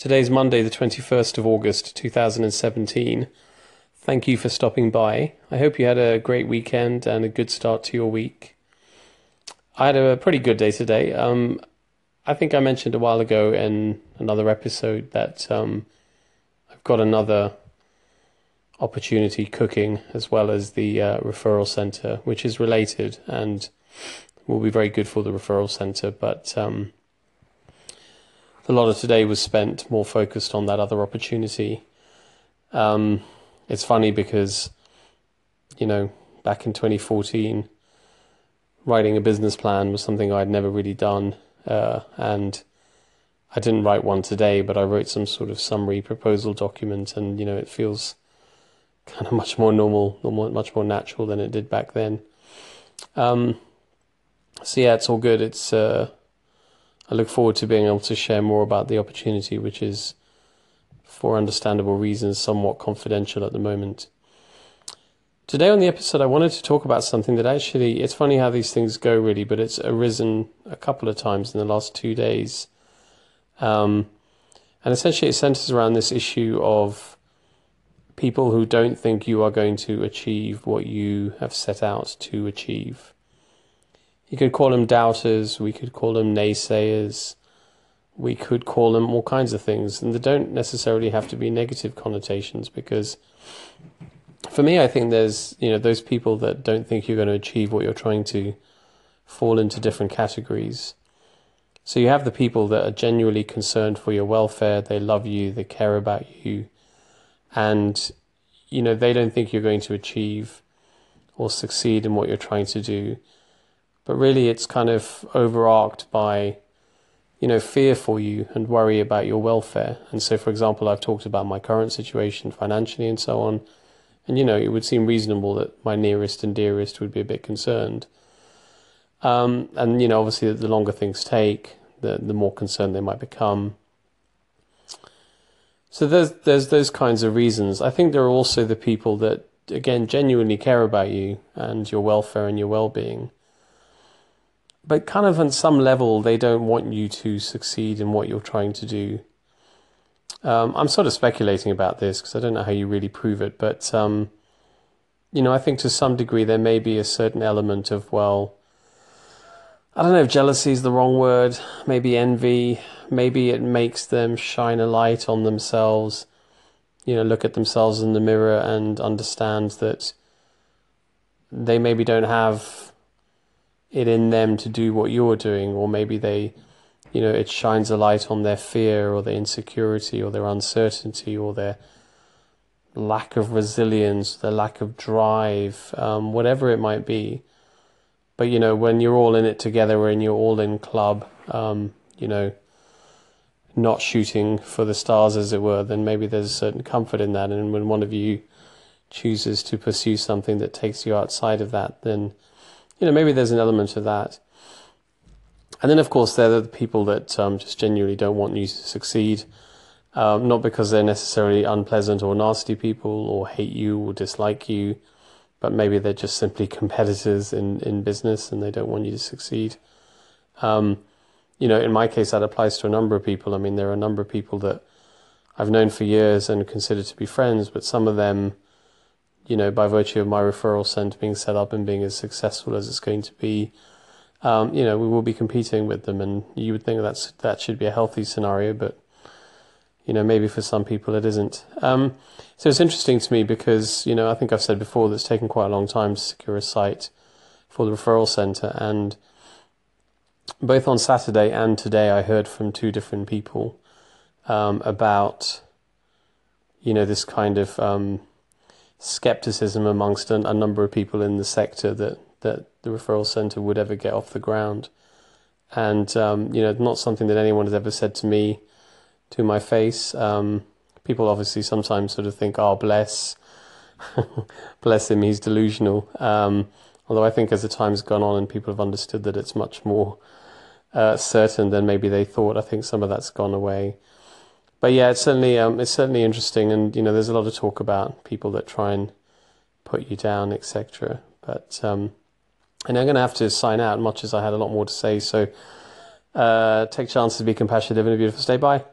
Today's Monday, the 21st of August, 2017. Thank you for stopping by. I hope you had a great weekend and a good start to your week. I had a pretty good day today. Um, I think I mentioned a while ago in another episode that um, I've got another opportunity cooking as well as the uh, referral center, which is related and will be very good for the referral center. But um, a lot of today was spent more focused on that other opportunity. Um, it's funny because, you know, back in 2014, writing a business plan was something I'd never really done. Uh, and I didn't write one today, but I wrote some sort of summary proposal document, and you know, it feels kind of much more normal, normal much more natural than it did back then. Um, so yeah, it's all good. It's uh, I look forward to being able to share more about the opportunity, which is, for understandable reasons, somewhat confidential at the moment. Today on the episode, I wanted to talk about something that actually, it's funny how these things go, really, but it's arisen a couple of times in the last two days. Um, and essentially, it centers around this issue of people who don't think you are going to achieve what you have set out to achieve. You could call them doubters, we could call them naysayers, we could call them all kinds of things, and they don't necessarily have to be negative connotations because for me, I think there's, you know, those people that don't think you're going to achieve what you're trying to fall into different categories. So you have the people that are genuinely concerned for your welfare, they love you, they care about you, and, you know, they don't think you're going to achieve or succeed in what you're trying to do but really it's kind of overarched by you know fear for you and worry about your welfare. And so for example i've talked about my current situation financially and so on. And you know it would seem reasonable that my nearest and dearest would be a bit concerned. Um, and you know obviously the longer things take the the more concerned they might become. So there's there's those kinds of reasons. I think there are also the people that again genuinely care about you and your welfare and your well-being but kind of on some level, they don't want you to succeed in what you're trying to do. Um, I'm sort of speculating about this because I don't know how you really prove it, but um, you know, I think to some degree there may be a certain element of well, I don't know if jealousy is the wrong word, maybe envy, maybe it makes them shine a light on themselves, you know, look at themselves in the mirror and understand that they maybe don't have it in them to do what you're doing, or maybe they, you know, it shines a light on their fear or their insecurity or their uncertainty or their lack of resilience, their lack of drive, um, whatever it might be. But you know, when you're all in it together and you're all in club, um, you know, not shooting for the stars, as it were, then maybe there's a certain comfort in that. And when one of you chooses to pursue something that takes you outside of that, then you know, maybe there's an element of that. And then, of course, there are the people that um, just genuinely don't want you to succeed, um, not because they're necessarily unpleasant or nasty people or hate you or dislike you, but maybe they're just simply competitors in, in business and they don't want you to succeed. Um, you know, in my case, that applies to a number of people. I mean, there are a number of people that I've known for years and consider to be friends, but some of them you know, by virtue of my referral center being set up and being as successful as it's going to be, um, you know, we will be competing with them, and you would think that's that should be a healthy scenario, but you know, maybe for some people it isn't. Um, so it's interesting to me because you know I think I've said before that it's taken quite a long time to secure a site for the referral center, and both on Saturday and today I heard from two different people um, about you know this kind of um, skepticism amongst a, a number of people in the sector that, that the referral centre would ever get off the ground. And, um, you know, not something that anyone has ever said to me to my face. Um, people obviously sometimes sort of think, oh, bless, bless him, he's delusional. Um, although I think as the time's gone on and people have understood that it's much more uh, certain than maybe they thought, I think some of that's gone away but yeah, it's certainly um, it's certainly interesting, and you know, there's a lot of talk about people that try and put you down, etc. But um, and I'm going to have to sign out, much as I had a lot more to say. So uh, take chances, be compassionate, live in a beautiful state. Bye.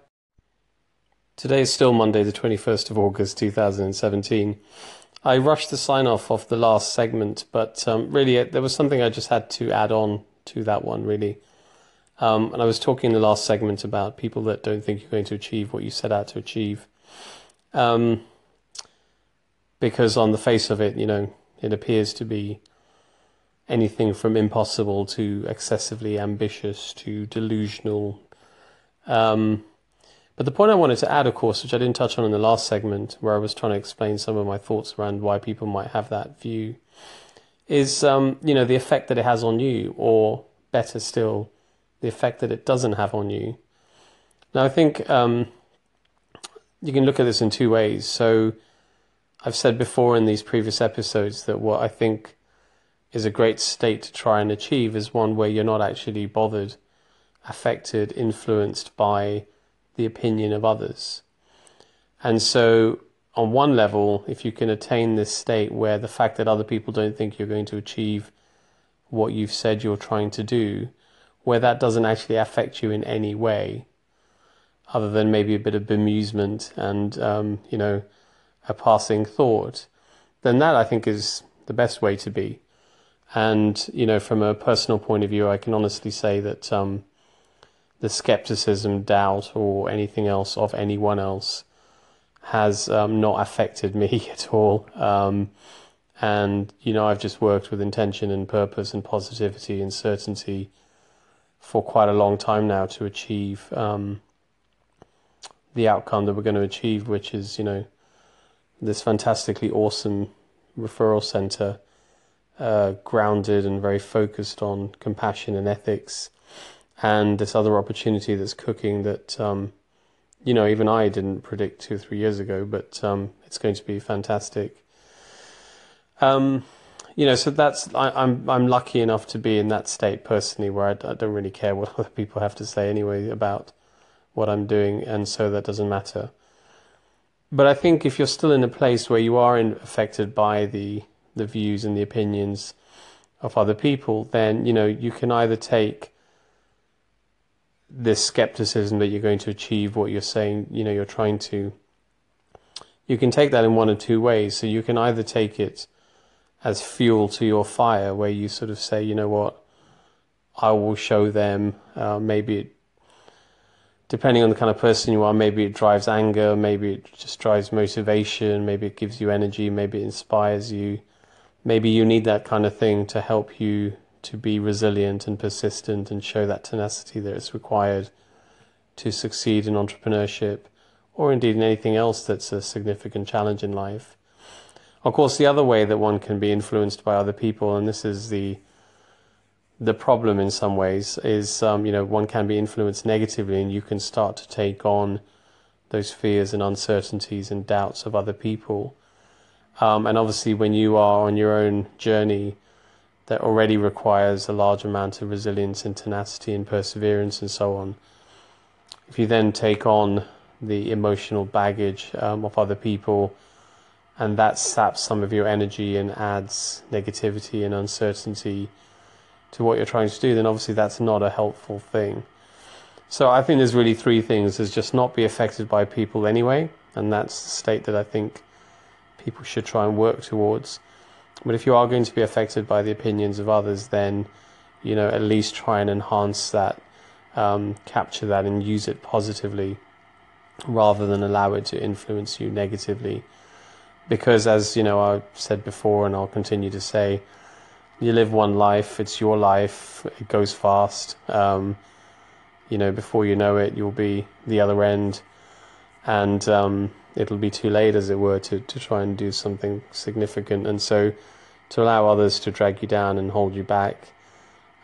Today is still Monday, the 21st of August 2017. I rushed the sign off of the last segment, but um, really there was something I just had to add on to that one, really. Um, and I was talking in the last segment about people that don't think you're going to achieve what you set out to achieve. Um, because on the face of it, you know, it appears to be anything from impossible to excessively ambitious to delusional. Um, but the point I wanted to add, of course, which I didn't touch on in the last segment, where I was trying to explain some of my thoughts around why people might have that view, is um, you know the effect that it has on you, or better still, the effect that it doesn't have on you. Now, I think um, you can look at this in two ways. So, I've said before in these previous episodes that what I think is a great state to try and achieve is one where you're not actually bothered, affected, influenced by the opinion of others. And so, on one level, if you can attain this state where the fact that other people don't think you're going to achieve what you've said you're trying to do, where that doesn't actually affect you in any way, other than maybe a bit of bemusement and, um, you know, a passing thought, then that I think is the best way to be. And, you know, from a personal point of view, I can honestly say that um, the skepticism, doubt, or anything else of anyone else has um, not affected me at all. Um, and, you know, I've just worked with intention and purpose and positivity and certainty for quite a long time now to achieve um, the outcome that we're going to achieve, which is, you know, this fantastically awesome referral center, uh, grounded and very focused on compassion and ethics and this other opportunity that's cooking that um, you know even I didn't predict two or three years ago, but um, it's going to be fantastic. Um, you know, so that's I, am I'm, I'm lucky enough to be in that state personally, where I, I, don't really care what other people have to say anyway about what I'm doing, and so that doesn't matter. But I think if you're still in a place where you are in, affected by the the views and the opinions of other people, then you know you can either take this skepticism that you're going to achieve what you're saying, you know, you're trying to. You can take that in one of two ways. So you can either take it as fuel to your fire, where you sort of say, you know what, I will show them. Uh, maybe it, depending on the kind of person you are, maybe it drives anger, maybe it just drives motivation, maybe it gives you energy, maybe it inspires you. Maybe you need that kind of thing to help you to be resilient and persistent and show that tenacity that is required to succeed in entrepreneurship or indeed in anything else that's a significant challenge in life. Of course, the other way that one can be influenced by other people, and this is the the problem in some ways, is um, you know one can be influenced negatively, and you can start to take on those fears and uncertainties and doubts of other people. Um, and obviously, when you are on your own journey, that already requires a large amount of resilience and tenacity and perseverance and so on. If you then take on the emotional baggage um, of other people and that saps some of your energy and adds negativity and uncertainty to what you're trying to do, then obviously that's not a helpful thing. So I think there's really three things: is just not be affected by people anyway, and that's the state that I think people should try and work towards. But if you are going to be affected by the opinions of others, then you know at least try and enhance that, um, capture that, and use it positively, rather than allow it to influence you negatively. Because as you know, I've said before, and I'll continue to say, you live one life. It's your life. It goes fast. Um, you know, before you know it, you'll be the other end, and um, it'll be too late, as it were, to, to try and do something significant. And so, to allow others to drag you down and hold you back,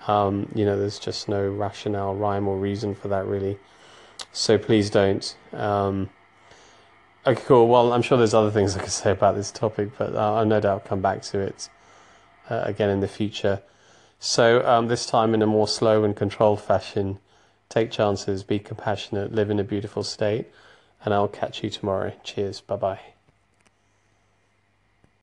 um, you know, there's just no rationale, rhyme, or reason for that, really. So please don't. Okay, cool. Well, I'm sure there's other things I could say about this topic, but uh, I no doubt come back to it uh, again in the future. So um, this time in a more slow and controlled fashion, take chances, be compassionate, live in a beautiful state and I'll catch you tomorrow. Cheers. Bye bye.